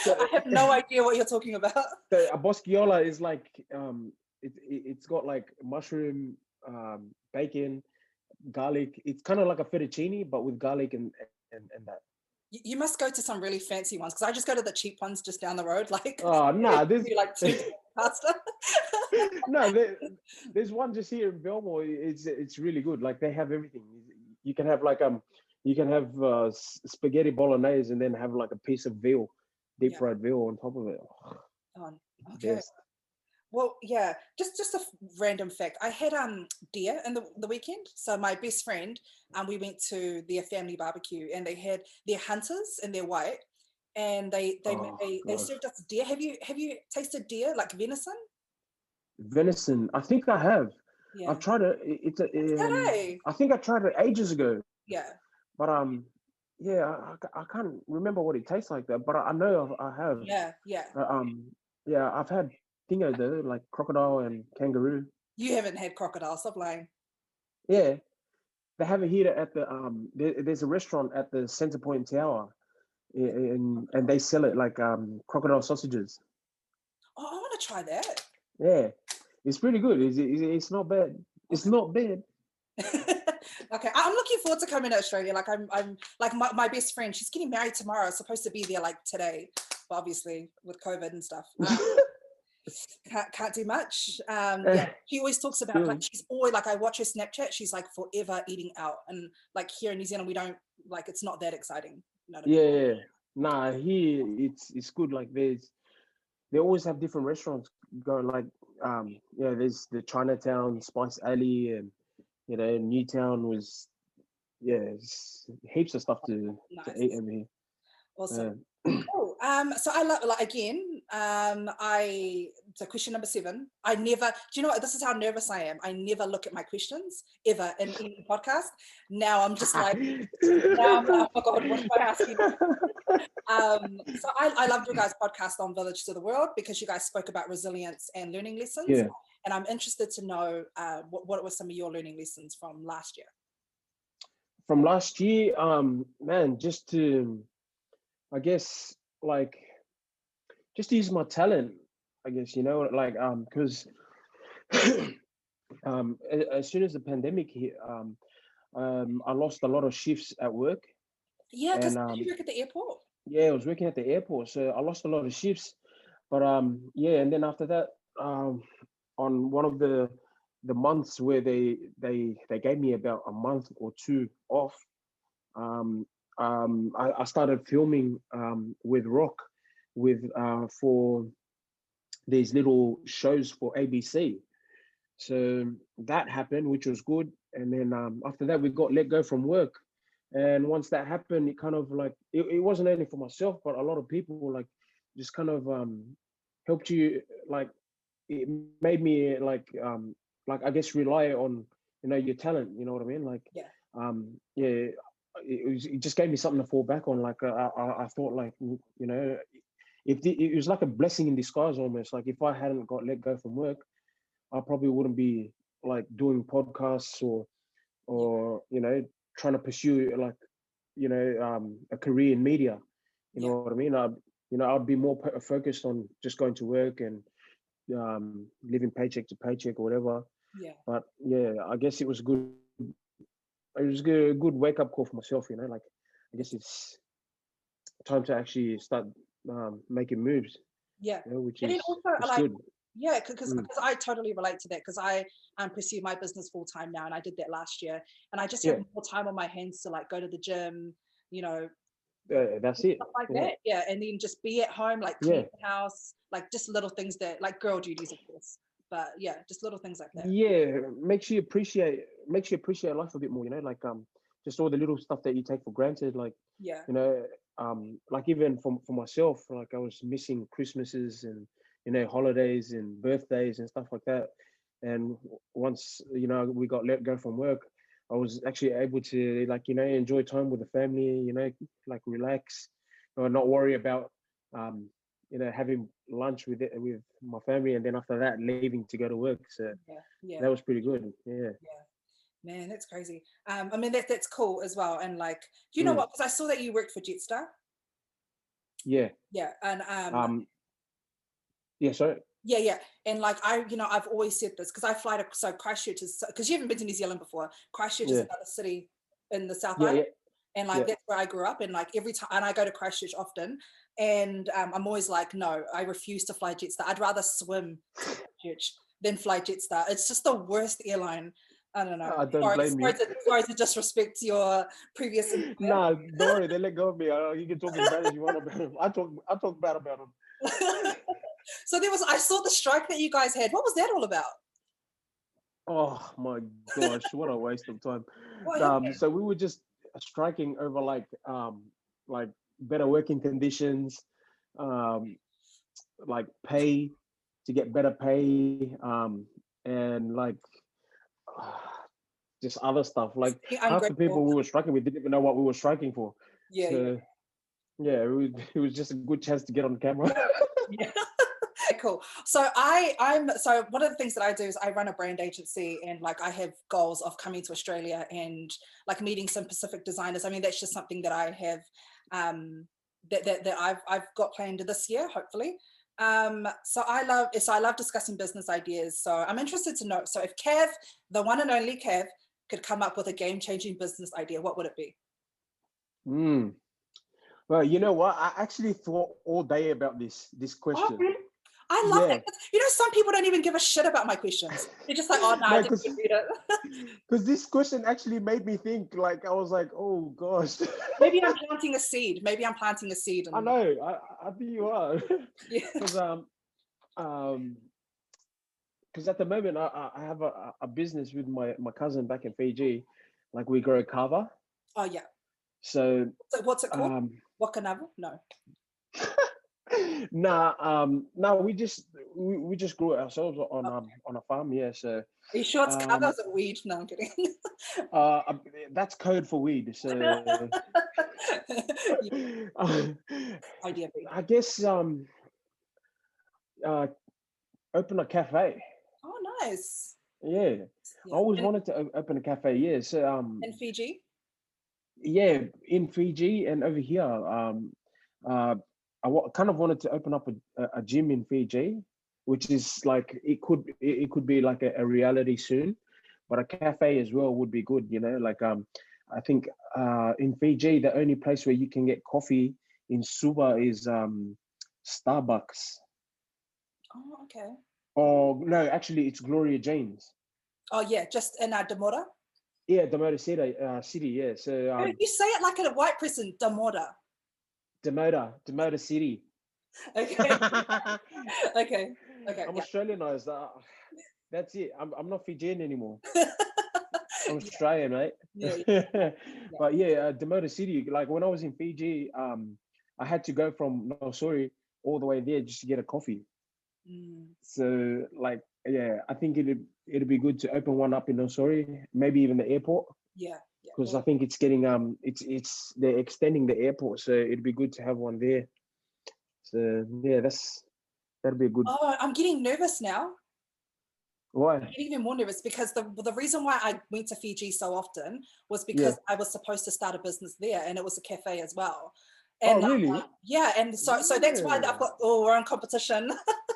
I have no idea what you're talking about. the a boscaiola is like um it, it it's got like mushroom um bacon garlic it's kind of like a fettuccine but with garlic and and, and that You, you must go to some really fancy ones because I just go to the cheap ones just down the road. Like, oh nah they this like pasta. no there, there's one just here in belmore it's it's really good like they have everything you can have like um you can have uh, spaghetti bolognese and then have like a piece of veal deep Yeah. fried veal on top of it Oh, okay. Best. Well, yeah, just just a random fact. I had um deer in the, the weekend. So my best friend, um, we went to their family barbecue and they had their hunters and they're white, and they they Oh, they, they served us deer. Have you have you tasted deer like venison? venison i think i have Yeah, i've tried it it- it's a, um, i think i tried it ages ago yeah. But um, yeah, I, I can't remember what it tastes like that. But I, I know I, I have. Yeah, yeah. Uh, um, yeah, I've had dingo though, like crocodile and kangaroo. You haven't had crocodile. Stop lying. Yeah, they have it here at the um. There, there's a restaurant at the Centrepoint Tower, and and they sell it like um crocodile sausages. Oh, I want to try that. Yeah, it's pretty good. It's it's, it's not bad. It's not bad. okay, I'm looking forward to coming to Australia. Like I'm, I'm like my, my best friend. She's getting married tomorrow. Supposed to be there like today, but obviously with COVID and stuff, um, can't can't do much. Um, yeah, she always talks about like she's always like I watch her Snapchat. She's like forever eating out, and like here in New Zealand we don't like it's not that exciting. You know I mean? Yeah, yeah. Nah, here it's it's good. Like there's they always have different restaurants going. Like um, yeah, there's the Chinatown Spice Alley, and you know Newtown was yeah, heaps of stuff to, to eat Nice. over here. Awesome. Yeah. Cool. Um, so I love like again. Um, I so question number seven. I never. Do you know what? This is how nervous I am. I never look at my questions ever in any podcast. Now I'm just like, now I'm like, oh my god, what am I asking? Um, so I, I loved your guys' podcast on Village to the World because you guys spoke about resilience and learning lessons. Yeah. And I'm interested to know uh, what what were some of your learning lessons from last year. From last year, um, man, just to, I guess, like, just to use my talent. I guess you know, like, um, because um, as soon as the pandemic hit, um, um, I lost a lot of shifts at work. Yeah, because And, you um, work at the airport. Yeah, I was working at the airport, so I lost a lot of shifts. But um, yeah, and then after that, um, on one of the the months where they they they gave me about a month or two off, um, um, I, I started filming um, with Rock with uh, for these little shows for ABC. So that happened, which was good. And then um, after that, we got let go from work. And once that happened, it kind of like it, it wasn't only for myself, but a lot of people like just kind of um, helped you like it made me like um, like I guess rely on you know your talent. You know what I mean? Like Yeah. um, yeah, it, was, it just gave me something to fall back on. Like uh, I, I, I thought like you know if the, it was like a blessing in disguise almost. Like if I hadn't got let go from work, I probably wouldn't be like doing podcasts or or you know trying to pursue like you know um, a career in media. You Yeah. know what I mean? I you know I'd be more focused on just going to work and um, living paycheck to paycheck or whatever. Yeah. But yeah, I guess it was good. It was a good wake up call for myself. You know, like I guess it's time to actually start um, making moves. Yeah. You know, which And is also like good. Yeah, because Mm. I totally relate to that because I um, pursue my business full time now, and I did that last year, and I just Yeah. have more time on my hands to like go to the gym, you know, Uh, that's it. stuff like yeah. that. Yeah, and then just be at home, like Yeah. clean the house, like just little things that like girl duties, of course. but yeah, just little things like that. Yeah, makes you appreciate makes you appreciate life a bit more. You know, like um, just all the little stuff that you take for granted. Like Yeah. you know, um, like even for for myself, like I was missing Christmases and you know holidays and birthdays and stuff like that. And once you know we got let go from work, I was actually able to like you know enjoy time with the family. You know, like relax or not worry about um, you know having lunch with it with my family and then after that leaving to go to work. So Yeah. Yeah. that was pretty good. Yeah. yeah. Man, that's crazy. Um, I mean that that's cool as well. And like, you know Mm. what? Because I saw that you worked for Jetstar. Yeah. Yeah. And um, Um. Yeah. So yeah, yeah. And like I, you know, I've always said this because I fly to so Christchurch is because you haven't been to New Zealand before. Christchurch is another city in the South yeah, Island. yeah. and like Yeah. that's where I grew up. And like every time, and I go to Christchurch often, and um, I'm always like, no, I refuse to fly Jetstar. I'd rather swim to Christchurch than fly Jetstar. It's just the worst airline. I don't know. I don't sorry, blame sorry you. To, sorry to disrespect your previous. Nah, don't worry. They let go of me. Uh, you can talk as bad as you want about him. I talk. I talk bad about him. so there was, I saw the strike that you guys had. What was that all about? Oh my gosh, what a waste of time. Um, so we were just striking over like um like better working conditions, um, like pay to get better pay, um, and like just other stuff. Like half the people we were striking with didn't even know what we were striking for. Yeah, yeah. yeah, it was, it was just a good chance to get on camera. Yeah. cool. So I I'm so one of the things that I do is I run a brand agency and like I have goals of coming to Australia and like meeting some Pacific designers. I mean that's just something that I have um that that, that I've I've got planned this year, hopefully. Um so I love so I love discussing business ideas. So I'm interested to know so if Kev, the one and only Kev, could come up with a game-changing business idea, what would it be? Mm. Well, you know what? I actually thought all day about this this Oh, question. really? I love Yeah. that. You know, some people don't even give a shit about my questions. They're just like, oh no, No, I didn't read it. Because this question actually made me think. Like I was like, oh gosh. Maybe I'm planting a seed. Maybe I'm planting a seed. I and- know. I, I think you are. Yeah. Because um um because at the moment I, I- I have a, a- business with my my cousin back in Fiji. Like we grow kava. Oh yeah. So So what's it called? um Wakanavu? No. nah um no we just we, we just grew it ourselves on um on a farm yeah so Are you sure it's Um, cover? Is it weed? No, I'm kidding. uh um, that's code for weed so Idea. I guess um uh open a cafe. Oh, nice. Yeah. Yeah. I always wanted to open a cafe, yeah. So um in Fiji. yeah, in Fiji and over here. Um uh I kind of wanted to open up a, a- gym in Fiji, which is like it could it, could be like a, a reality soon, but a cafe as well would be good, you know, like um I think uh in Fiji the only place where you can get coffee in Suva is um Starbucks. Oh, okay. Oh no, actually, it's Gloria Jean's. Oh yeah, just in uh, Demora. Yeah, Damodar City. Uh, city. Yeah. So um, you say it like a white person, Demora. Damodar, Damodar City. Okay. Okay. Okay. I'm okay. Okay. yeah. Australianized. Uh, that's it. I'm I'm not Fijian anymore. I'm Yeah, Australian, mate. yeah, but yeah, uh, Damodar City. Like when I was in Fiji, um, I had to go from Nausori all the way there just to get a coffee. Mm, So like, yeah, I think it'd it'd be good to open one up in Nausori, maybe even the airport. yeah. Yeah. because I think it's getting um it's it's they're extending the airport, so it'd be good to have one there. So yeah, that's that'd be a good. Oh, I'm getting nervous now. Why? I'm getting even more nervous because the the reason why I went to Fiji so often was because I was supposed to start a business there, and it was a cafe as well. Oh, And um, really? yeah, and so so that's why I've got. Oh, we're on competition.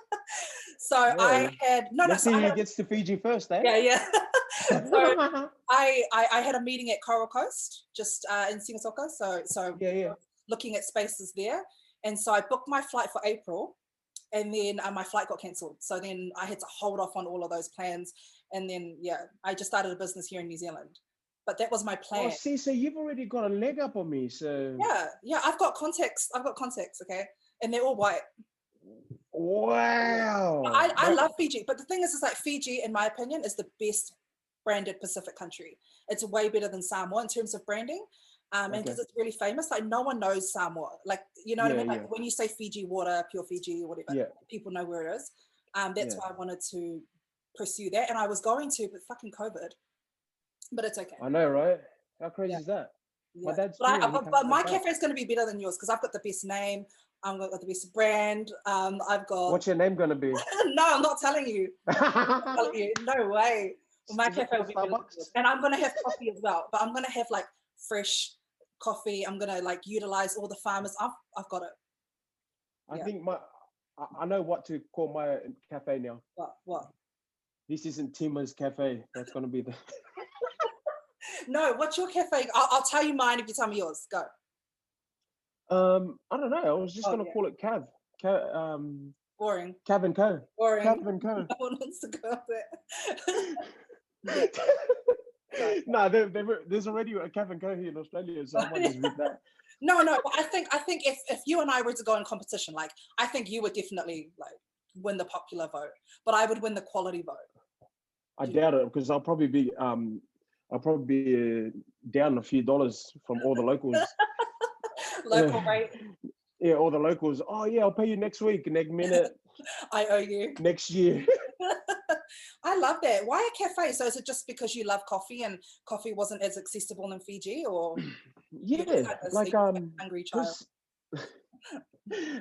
so Yeah. I had no, no. Let's So see I who had, gets to Fiji first, eh? yeah, yeah. so I, I I had a meeting at Coral Coast, just uh, in Sigatoka. So so yeah, yeah. looking at spaces there. And so I booked my flight for April and then uh, my flight got cancelled. So then I had to hold off on all of those plans. And then, yeah, I just started a business here in New Zealand. But that was my plan. Oh, see, so you've already got a leg up on me. So yeah, yeah, I've got contacts. I've got contacts, okay? And they're all white. Wow. I, I love Fiji, but the thing is, is like Fiji, in my opinion, is the best branded Pacific country. It's way better than Samoa in terms of branding. Um, and Okay. because it's really famous, like no one knows Samoa. Like, you know what I mean? Like yeah. when you say Fiji water, pure Fiji whatever, Yeah. people know where it is. Um, that's Yeah. why I wanted to pursue that. And I was going to, but fucking COVID. But it's okay. I know, right? How crazy Yeah. is that? my Yeah. dad's But, I, doing it, he but, but my cafe is going to be better than yours because I've got the best name. I've got the best brand. Um, I've got. What's your name gonna be? no, I'm not telling you. I'm telling you. No way. My cafe will be better than Starbucks? yours. And I'm going to have coffee as well. But I'm going to have like fresh coffee. I'm going to like utilize all the farmers. I've, I've got it. I Yeah. think my I, know what to call my cafe now. What? What? This isn't Tima's cafe. That's gonna be the No, what's your cafe? I'll, I'll tell you mine if you tell me yours. Go. Um I don't know. I was just Oh, gonna yeah. call it Cav. Cav um Boring. Cav and Co. Boring. Cav and Co. No one wants to go there. no, there, were- there's already a Cav and Co here in Australia, so I might just with that. No, no. But I think I think if if you and I were to go in competition, like I think you would definitely like win the popular vote, but I would win the quality vote. I doubt it because I'll probably be um I'll probably be uh, down a few dollars from all the locals. Local rate, yeah, all the locals. Oh yeah, I'll pay you next week, next minute, I owe you. next year. I love that. Why a cafe? So is it just because you love coffee and coffee wasn't as accessible in Fiji, or yeah, like a like sleepy, um, hungry child?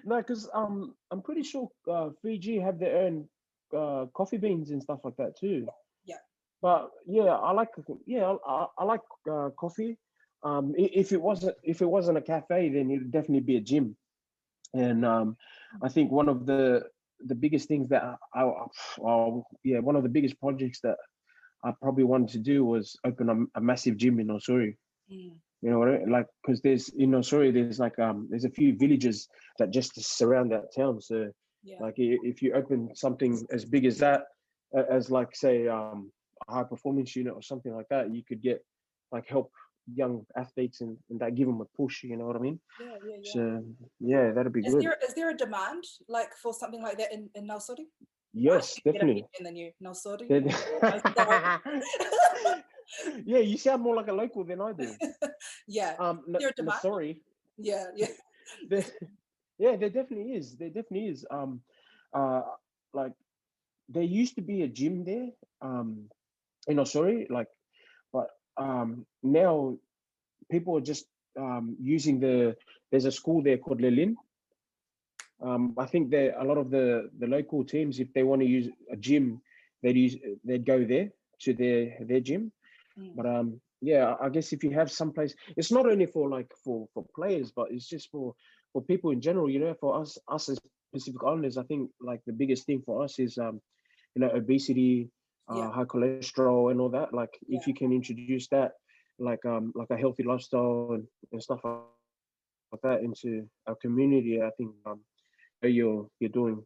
no, because um, I'm pretty sure uh, Fiji have their own uh, coffee beans and stuff like that too. Yeah. But yeah, I like yeah, I, I- I like uh, coffee. Um, if it wasn't if it wasn't a cafe, then it'd definitely be a gym. And um, I think one of the the biggest things that I, I, I yeah one of the biggest projects that I probably wanted to do was open a, a massive gym in Nausori. Mm, You know what I mean? Like, because there's in Nausori, there's like um, there's a few villages that just surround that town. So, yeah, like, if you open something as big as that, as like say um, a high performance unit or something like that, you could get like help young athletes and, and that give them a push. You know what I mean? yeah, yeah. yeah. So, yeah, that'd be Is good. there is there a demand like for something like that in in Nausori? yes, definitely. you, Nausori. Then- sorry. yeah, you sound more like a local than I do. yeah, Um, a no, sorry. yeah, yeah. there, yeah, there definitely is. There definitely is. Um, uh, like there used to be a gym there. Um, in Nausori, like, um, now people are just um using the. There's a school there called Lelean. Um, I think that a lot of the the local teams, if they want to use a gym, they'd use they'd go there to their their gym. Mm. But um, yeah, I guess if you have some place, it's not only for like for for players, but it's just for for people in general. You know, for us us as Pacific Islanders, I think like the biggest thing for us is um, you know, obesity, uh, high cholesterol, and all that. Like Yeah. if you can introduce that, like um, like a healthy lifestyle and, and stuff like that into our community, I think um, you're you're doing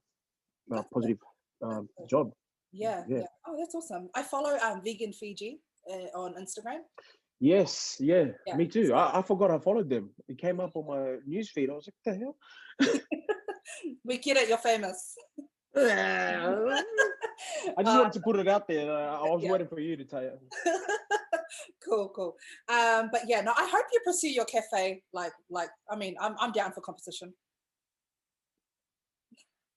a positive um, job. Yeah, Yeah. yeah. Oh, that's awesome. I follow um Vegan Fiji uh, on Instagram. Yes, yeah, Yeah, me too. I, I forgot I followed them. It came up on my news feed. I was like, the hell? We get it. You're famous. I just wanted to put it out there. uh, I was yeah. waiting for you to tell you. cool, cool. Um, but yeah, no, I hope you pursue your cafe. Like, like, I mean, I'm I'm down for competition.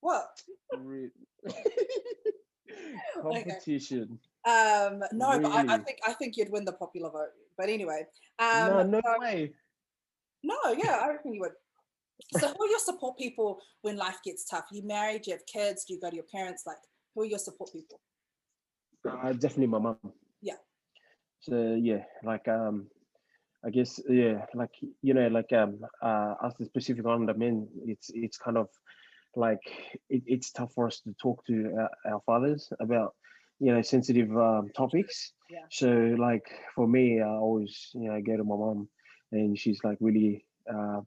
What? Competition. Um, no, but I, I think I think you'd win the popular vote. But anyway, no, um, no so- way. no, yeah, I reckon you would. So, who are your support people when life gets tough? You married? You have kids? Do you go to your parents? Like, who are your support people? Uh, definitely my mum. Yeah. So yeah, like um, I guess yeah, like you know, like um, uh, as the specific Pacific Islander men, it's it's kind of like it, it's tough for us to talk to our, our fathers about you know sensitive um, topics. Yeah. So like for me, I always you know go to my mom, and she's like really, uh,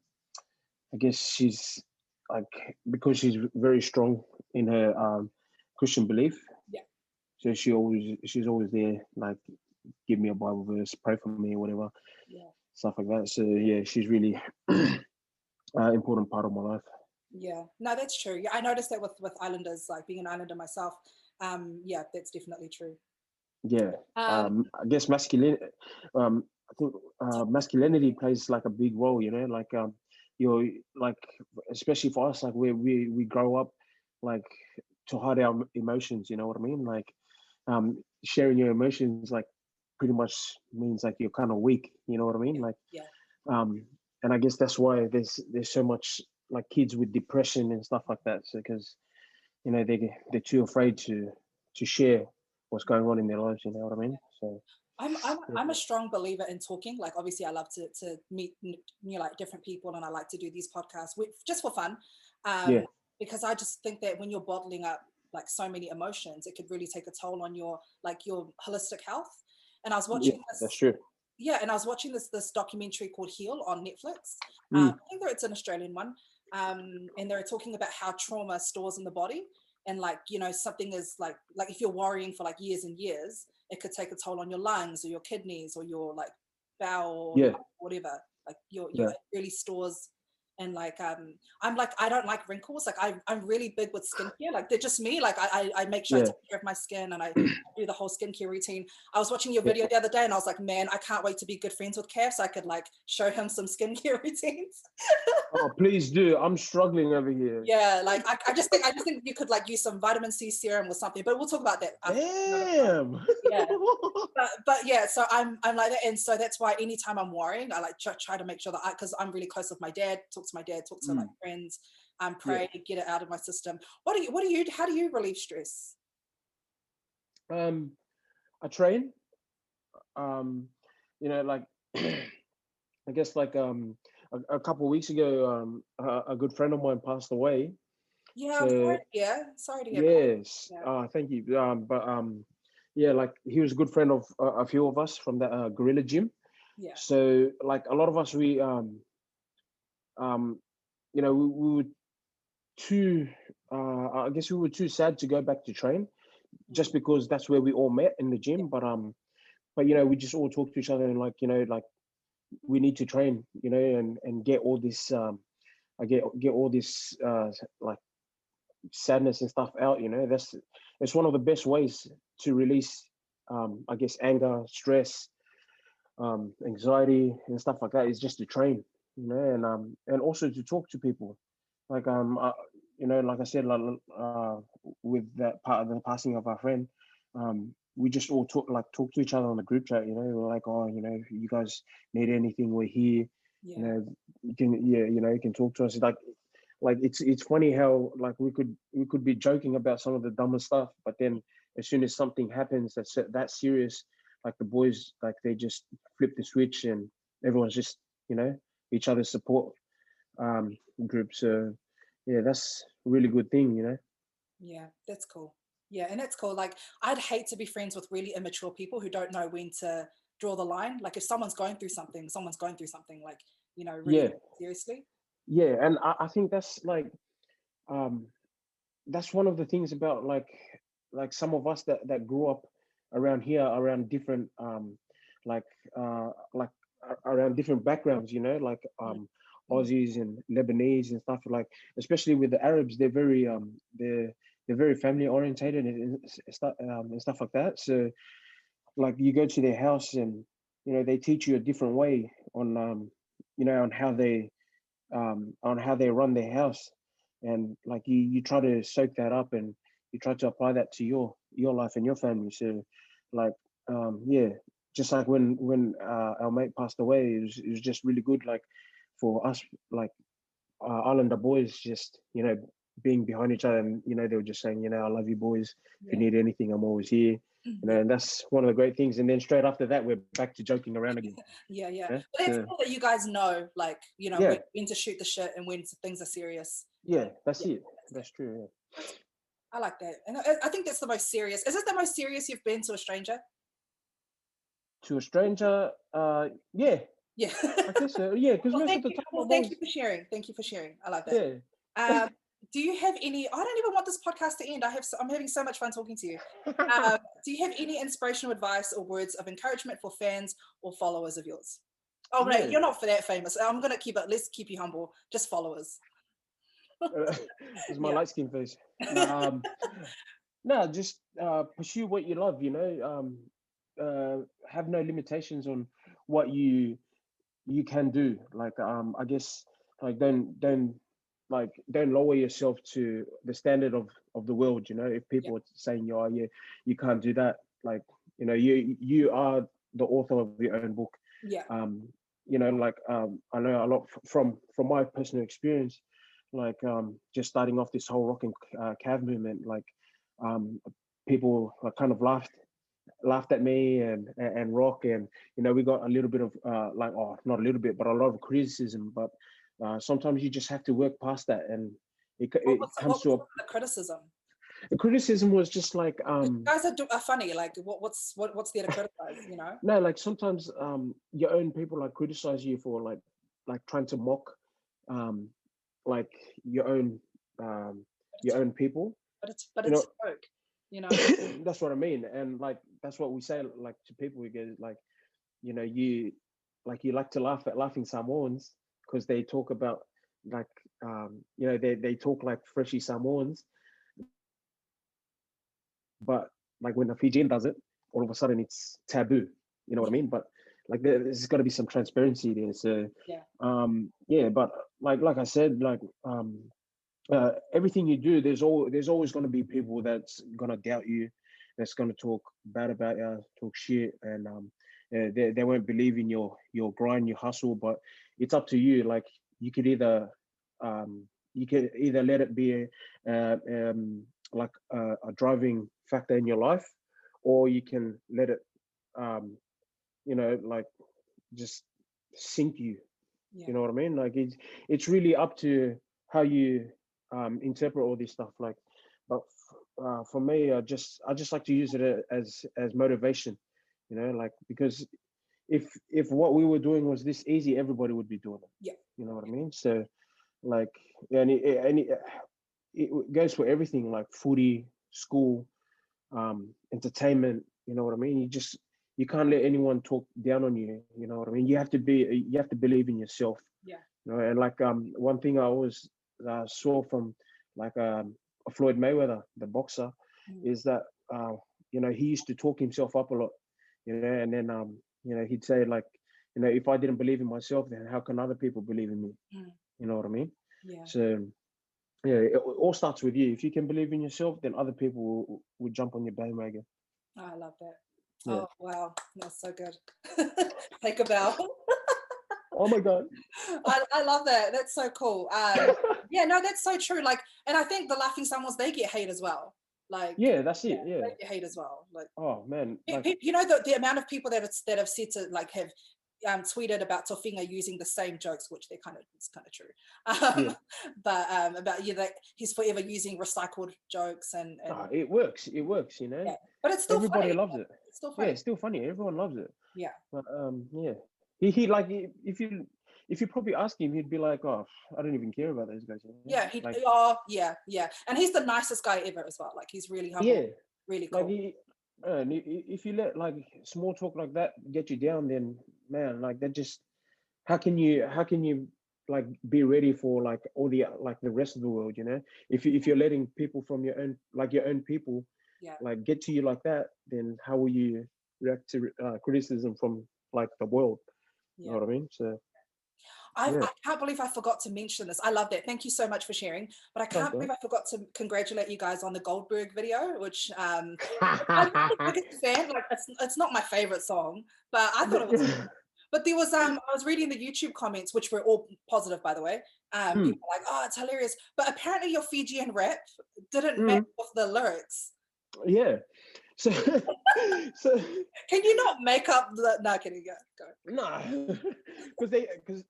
I guess she's like because she's very strong in her um, Christian belief. Yeah. So she always she's always there, like give me a Bible verse, pray for me, whatever, Yeah. stuff like that. So yeah, she's really uh, important part of my life. Yeah, no, that's true. Yeah, I noticed that with with Islanders, like being an Islander myself. Um, yeah, that's definitely true. Yeah, Um, um, I guess masculinity. Um, I think uh, masculinity plays like a big role. You know, like um, you're like especially for us, like we we we grow up like to hide our emotions. You know what I mean? Like um, sharing your emotions like pretty much means like you're kind of weak. You know what I mean? Like yeah. um, and I guess that's why there's there's so much like kids with depression and stuff like that. So because you know they they're too afraid to to share what's going on in their lives. You know what I mean? So I'm I'm I'm a strong believer in talking. Like obviously, I love to to meet n- you know, like different people, and I like to do these podcasts with just for fun. Um, Yeah. Because I just think that when you're bottling up like so many emotions, it could really take a toll on your like your holistic health. And I was yeah, watching that's true. yeah, and I was watching this this documentary called Heal on Netflix. Mm. Um, I think that it's an Australian one, um, and they're talking about how trauma stores in the body, and like you know something is like like if you're worrying for like years and years, it could take a toll on your lungs or your kidneys or your like bowel or Yeah. whatever. Like your your it really stores. And like um, I'm like I don't like wrinkles. Like I I'm really big with skincare. Like they're just me. Like I I, I make sure I take care of my skin and I do the whole skincare routine. I was watching your Yeah. video the other day and I was like, man, I can't wait to be good friends with Kev so I could like show him some skincare routines. Oh, please do. I'm struggling over here. yeah, like I, I just think I just think you could like use some vitamin C serum or something, but we'll talk about that. after another time. Damn. Yeah. But but yeah, so I'm I'm like that, and so that's why anytime I'm worrying, I like try, try to make sure that I because I'm really close with my dad, talk to my dad, talk to my friends, um, pray, get it out of my system. What do you what do you how do you relieve stress? um, I train. Um, you know, like I guess like um a, a couple of weeks ago, um, a, a good friend of mine passed away. Yeah, So yeah, sorry to hear that. yes, Yeah. uh, thank you. Um, but um, yeah, like he was a good friend of a, a few of us from the uh, gorilla gym. Yeah, So like a lot of us, we um, um, you know, we, we were too. Uh, I guess we were too sad to go back to train, just because that's where we all met in the gym. But um, but you know, we just all talked to each other and like you know, like we need to train, you know, and and get all this um, I get get all this uh like sadness and stuff out. You know, that's it's one of the best ways to release um, I guess anger, stress, um, anxiety and stuff like that is just to train, you know, and um and also to talk to people, like um uh, you know, like I said, like uh, with that part of the passing of our friend, um we just all talk like talk to each other on the group chat, you know, we're like oh you know you guys need anything, we're here, yeah, you know, you can yeah you know you can talk to us. Like like it's it's funny how like we could we could be joking about some of the dumbest stuff, but then as soon as something happens that's that serious, like the boys like they just flip the switch and everyone's just you know each other's support um group. So yeah, that's a really good thing, you know. yeah, that's cool. Yeah, and that's cool. Like I'd hate to be friends with really immature people who don't know when to draw the line. Like if someone's going through something, someone's going through something like, you know, really Yeah, seriously. yeah, and I, I think that's like um that's one of the things about like like some of us that that grew up around here around different um like uh like around different backgrounds you know like um aussies and lebanese and stuff like especially with the arabs they're very um they're they're very family orientated and, stuff um, and stuff like that. So like you go to their house and you know they teach you a different way on um you know on how they um on how they run their house. And like you you try to soak that up and you try to apply that to your your life and your family. So like um yeah just like when when uh, our mate passed away it was, it was just really good like for us like uh, islander boys just you know being behind each other and you know they were just saying you know i love you boys if you need anything i'm always here you know and that's one of the great things and then straight after that we're back to joking around again Yeah, yeah. Yeah, But it's so- cool that you guys know, like, you know, Yeah. when, to shoot the shit and when things are serious. yeah that's Yeah, it that's true yeah. I like that. And I, I think that's the most serious. Is it the most serious you've been to a stranger? To a stranger uh yeah Yeah. I guess so. Yeah, because well, most of thank the you. time Well, thank always, you for sharing. Thank you for sharing. I love that. yeah. Um, do you have any? I don't even want this podcast to end. I have. So, I'm having so much fun talking to you. Um, do you have any inspirational advice or words of encouragement for fans or followers of yours? Oh no, Yeah. you're not for that famous. I'm gonna keep it. Let's keep you humble. Just followers. it's my Yeah. light skin face. Um, no, just uh, pursue what you love. You know, um, uh, have no limitations on what you you can do. Like, um, I guess, like don't don't like don't lower yourself to the standard of of the world. You know, if people are saying, you are you you can't do that," like, you know, you you are the author of your own book Yeah. um you know like um i know a lot f- from from my personal experience like um just starting off this whole rock and uh, cav movement like um people uh, kind of laughed laughed at me and and and rock and you know we got a little bit of uh like oh not a little bit but a lot of criticism but uh sometimes you just have to work past that and it, it was, comes to a the criticism? the criticism was just like um guys are, do- are funny. Like, what, what's what, what's there to criticize? You know? no like sometimes um your own people like criticize you for like like trying to mock um like your own um your own people But it's but You it's a joke. You know? that's what i mean and like that's what we say like to people we go like you know you like you like to laugh at laughing samoans because they talk about like um you know they they talk like freshy samoans but like when a fijian does it all of a sudden it's taboo you know what i mean but like there, there's got to be some transparency there so Yeah. um yeah but like like i said like um uh, everything you do there's all there's always going to be people that's going to doubt you that's going to talk bad about you talk shit and um uh, they, they won't believe in your your grind your hustle but it's up to you. Like you could either um you could either let it be a, uh, um like a, a driving factor in your life or you can let it um you know like just sink you. Yeah. you know what i mean? Like it's it's really up to how you um interpret all this stuff like but uh, for me i just i just like to use it a- as as motivation you know like because if if what we were doing was this easy everybody would be doing it. Yeah. you know what i mean? So like and it, and it, it goes for everything like footy school um entertainment you know what i mean? You just you can't let anyone talk down on you you know what i mean? You have to be you have to believe in yourself. Yeah. you know and like um one thing i always uh, saw from like um floyd mayweather the boxer Mm. is that uh you know he used to talk himself up a lot you know and then um you know he'd say like you know if i didn't believe in myself then how can other people believe in me Mm. you know what i mean Yeah. so yeah, it all starts with you. If you can believe in yourself, then other people will, will jump on your bandwagon. Oh, I love that. Yeah. Oh wow, that's so good. Take a bow. Oh my god. I, I love that. That's so cool. Um, yeah, no, that's so true. Like, and I think the laughing Samoans they get hate as well. Like, yeah, that's it. Yeah. they get hate as well. Like, Oh man. Like, you know the, the amount of people that have, that have said to like have um, tweeted about Tofiga using the same jokes, which they're kind of it's kind of true. Um, Yeah. But um, about you know, that he's forever using recycled jokes and, and ah, it works. It works. You know. Yeah, but it's still Everybody funny. loves it. It's still Yeah, funny. it's still funny. Everyone loves it. Yeah. But um, yeah. He he like if you if you probably ask him, he'd be like, oh, I don't even care about those guys. you? Yeah, he like, oh yeah, yeah. And he's the nicest guy ever as well. Like he's really humble, yeah. really cool. Like he, man, i- i- if you let like small talk like that get you down, then man, like that just how can you how can you like be ready for like all the like the rest of the world, you know? If you if you're letting people from your own like your own people Yeah. like get to you like that, then how will you react to uh, criticism from like the world? You yeah. know what I mean? So I, Yeah. I can't believe I forgot to mention this. I love that. Thank you so much for sharing. But I can't Okay. believe I forgot to congratulate you guys on the Goldberg video, which um, I'm not the biggest fan. Like it's, it's not my favorite song, but I thought it was. But there was um, I was reading the YouTube comments, which were all positive, by the way. Um, Hmm. people were like, oh, it's hilarious. But apparently your Fijian rap didn't Mm. match with the lyrics. yeah. So so Can you not make up the? No, can you go? Go. No, because they because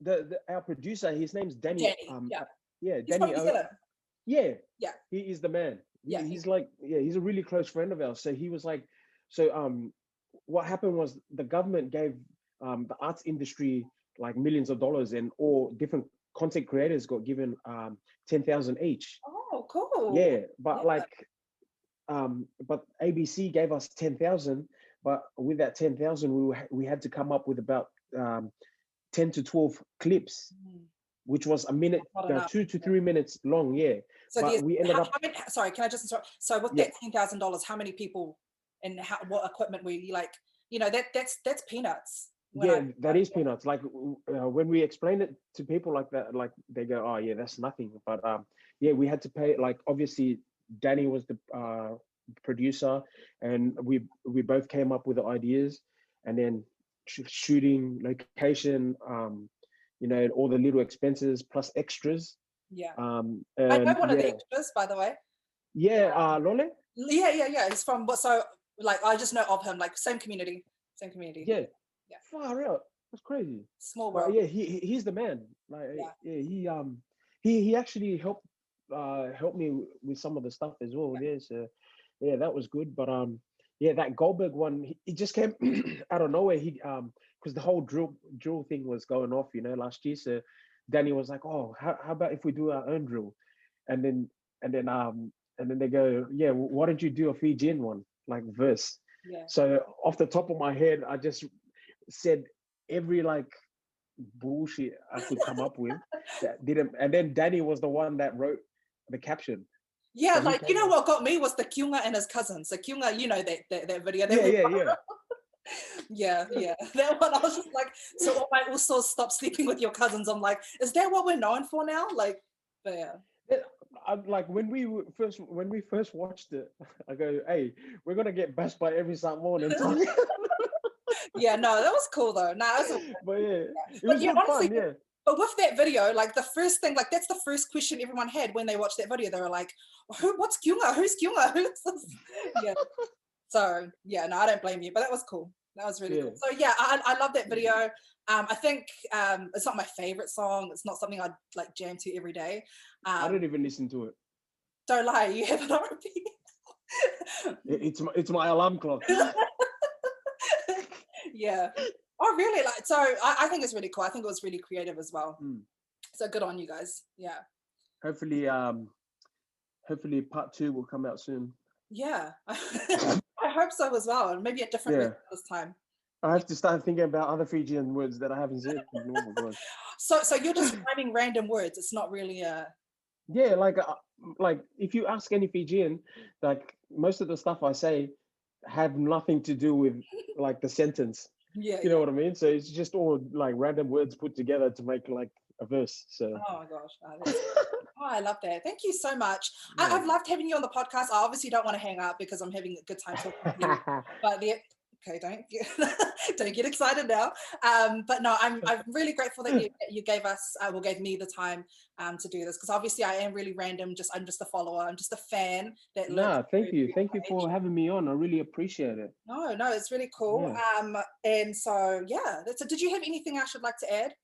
the, the our producer, his name's Danny. Danny, um, yeah. uh, yeah, He's Danny. Uh, yeah, Yeah. he is the man. Yeah, he- he's like yeah, he's a really close friend of ours. So he was like, so um, what happened was the government gave um the arts industry like millions of dollars, and all different content creators got given um ten thousand each. Oh, cool. Yeah, but Yeah. like, um, but ABC gave us ten thousand, but with that ten thousand, we were, we had to come up with about um, ten to twelve clips. Mm. which was a minute, uh, two to three minutes long. Yeah, So but there's, we ended how, up. how many, sorry, can I just interrupt? So with Yeah. that ten thousand dollars, how many people and how, what equipment were you like? You know that that's that's peanuts. Yeah, I- that is peanuts. Like uh, when we explain it to people like that, like they go, "Oh, yeah, that's nothing." But um, yeah, we had to pay. Like obviously, Danny was the uh, producer, and we we both came up with the ideas, and then sh- shooting, location, um, you know, all the little expenses plus extras. Yeah, Um, I know and one of the yeah, extras, by the way. yeah, uh, Lole. Yeah, yeah, yeah. He's from what? So like I just know of him. Like same community, same community. Yeah, Yeah. far out. That's crazy. Small But world. yeah, he he- he's the man. Like Yeah. yeah, he um he he actually helped uh helped me with some of the stuff as well. Yeah, so yeah, that was good. But um yeah, that Goldberg one, he, he just came out of nowhere. He um because the whole drill drill thing was going off, you know, last year. So Danny was like, oh, how, how about if we do our own drill? And then and then um and then they go, yeah, wh- why don't you do a Fijian one like verse? Yeah. So off the top of my head, I just said every like bullshit I could come up with that didn't. And then Danny was the one that wrote the caption. Yeah, So like you know what got me was the Kyunga and his cousins. The Kyunga, you know that that, that video. That Yeah, yeah, yeah. yeah, yeah. That one I was just like, so all my also stop sleeping with your cousins. I'm like, is that what we're known for now? Like, but yeah. I'm like when we first when we first watched it, I go, "Hey, we're gonna get bashed by every Samoan." Yeah, no, that was cool though. No, it was but yeah, it But was yeah, honestly, fun. Yeah, But with that video, like the first thing, like that's the first question everyone had when they watched that video. They were like, "Who? What's Kyunga? Who's Kyunga? Who's this?" Yeah. So yeah, no, I don't blame you. But that was cool. That was really cool. So yeah, I, I love that video. Um, I think um, it's not my favorite song. It's not something I'd like jam to every day. I Um, don't even listen to it. don't lie, you have it on repeat. It- It's my, it's my alarm clock. yeah. Oh, really? Like, so I, I think it's really cool. I think it was really creative as well. Mm. So good on you guys. Yeah. Hopefully, um, hopefully part two will come out soon. Yeah. I hope so as well. And maybe a different Yeah. this time. I have to start thinking about other Fijian words that I haven't said. So so you're just rhyming random words. It's not really a Yeah, like uh, like if you ask any Fijian, like most of the stuff I say have nothing to do with like the sentence. Yeah. You know what I mean? So it's just all like random words put together to make like a verse. So Oh my gosh. Oh, I love that. Thank you so much. I, Yeah. I've loved having you on the podcast. I obviously don't want to hang up because I'm having a good time talking to you. But the okay, don't get, don't get excited now. Um, but no, I'm I'm really grateful that you you gave us uh, well gave me the time um to do this because obviously I am really random. Just I'm just a follower. I'm just a fan that. nah, thank you. Thank you for having me on. I really appreciate it. No, no, it's really cool. Um, and so yeah. Did you have anything else you'd like to add?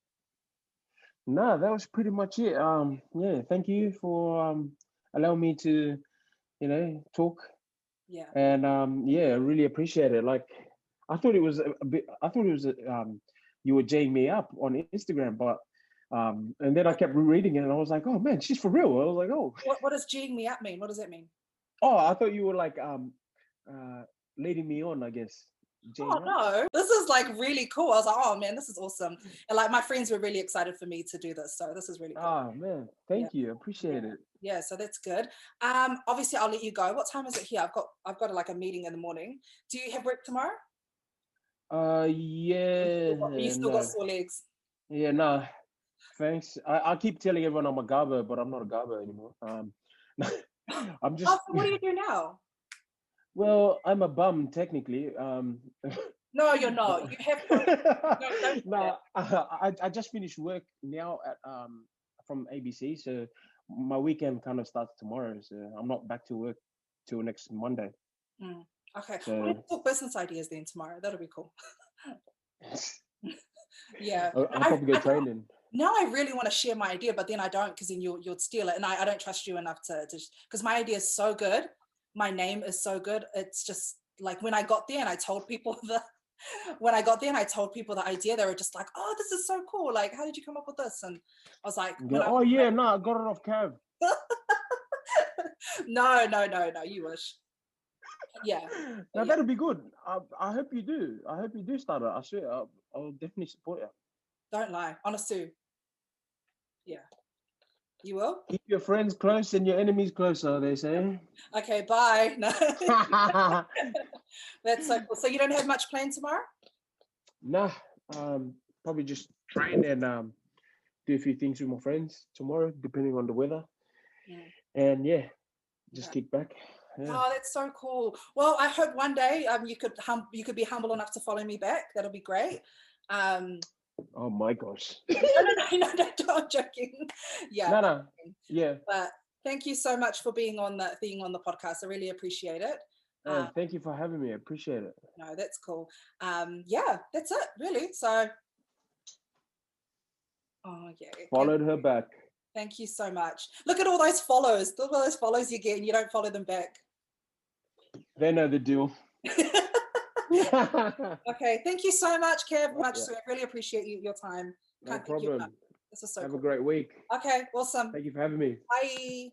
no that was pretty much it. Um, yeah, thank you for um allowing me to, you know, talk Yeah. and um yeah, I really appreciate it. Like I thought it was a, bit I thought it was a, um you were jaying me up on Instagram, but um and then I kept reading it and I was like, oh man, she's for real. I was like, oh What, what does G'ing me up mean? What does that mean? oh I thought you were like um uh leading me on, I guess. Oh no, this is like really cool. I was like, oh man, this is awesome. And like my friends were really excited for me to do this. So this is really cool. Ah man, thank you. Appreciate it. yeah, so that's good. Um, obviously I'll let you go. What time is it here? I've got I've got like a meeting in the morning. Do you have work tomorrow? Uh yeah. You still no. got sore legs. Yeah, no. Thanks. I, I keep telling everyone I'm a garber, but I'm not a garber anymore. Um, I'm just Oh, so what do you do now? well, I'm a bum technically. Um, No, you're not. You have don't do no, I, I just finished work now at um from ABC, so my weekend kind of starts tomorrow. So I'm not back to work till next Monday. Okay. So- We'll talk business ideas then tomorrow. That'll be cool. Yeah. I'll, I'll probably go I- training. now I really want to share my idea, but then I don't because then you'll you'll steal it, and I, I don't trust you enough to to because my idea is so good, my name is so good. It's just like when I got there and I told people the when I got there and I told people the idea, they were just like, "Oh, this is so cool! Like, how did you come up with this?" And I was like, You when go, I- oh yeah, no, I got it off Cav. "No, no, no, no, you wish." Yeah, Now yeah. that'll be good. I, I hope you do. I hope you do start it. I swear, I'll, I'll definitely support you. don't lie, honest Yeah. You will? Keep your friends close and your enemies closer, they say. Okay, bye. No, that's so cool. So you don't have much plan tomorrow? nah, um, probably just train and um, do a few things with my friends tomorrow, depending on the weather. Yeah. And yeah, just Yeah. kick back. Yeah. Oh, that's so cool. Well, I hope one day um you could hum- you could be humble enough to follow me back. That'll be great. Um, Oh my gosh. no, no, no, no, no, no, I'm joking. Yeah, No, no. Yeah. but thank you so much for being on the being on the podcast. I really appreciate it. and Um, thank you for having me. I appreciate it. no, that's cool. Um, yeah, that's it, really. So, oh yeah, Followed her back. Thank you so much. Look at all those follows. Look at all those follows you get, and you don't follow them back. They know the deal. no okay, thank you so much, Kev. Much, Yeah. so I really appreciate you, your time. Can't thank problem. This is so Have cool. a great week. Okay, awesome. Thank you for having me. Bye.